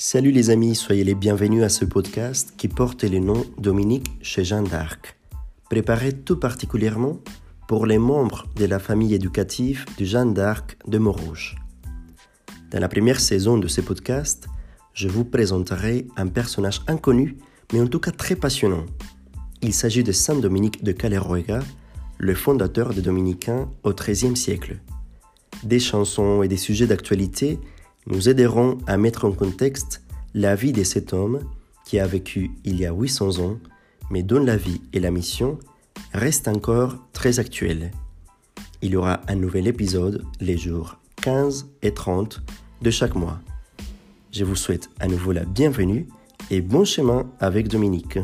Salut les amis, soyez les bienvenus à ce podcast qui porte le nom Dominique chez Jeanne d'Arc, préparé tout particulièrement pour les membres de la famille éducative de Jeanne d'Arc de Montrouge. Dans la première saison de ce podcast, je vous présenterai un personnage inconnu, mais en tout cas très passionnant. Il s'agit de Saint Dominique de Caleruega, le fondateur des Dominicains au XIIIe siècle. Des chansons et des sujets d'actualité nous aideront à mettre en contexte la vie de cet homme qui a vécu il y a 800 ans, mais dont la vie et la mission restent encore très actuelles. Il y aura un nouvel épisode les jours 15 et 30 de chaque mois. Je vous souhaite à nouveau la bienvenue et bon chemin avec Dominique.